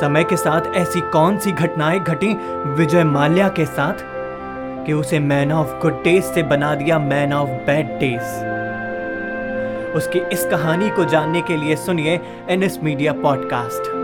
समय के साथ ऐसी कौन सी घटनाएँ घटी विजय माल्या के साथ? कि उसे मैन ऑफ़ गुड डेज़ से बना दिया मैन ऑफ़ बैड डेज़ उसकी इस कहानी को जानने के लिए सुनिए एनएस मीडिया पॉडकास्ट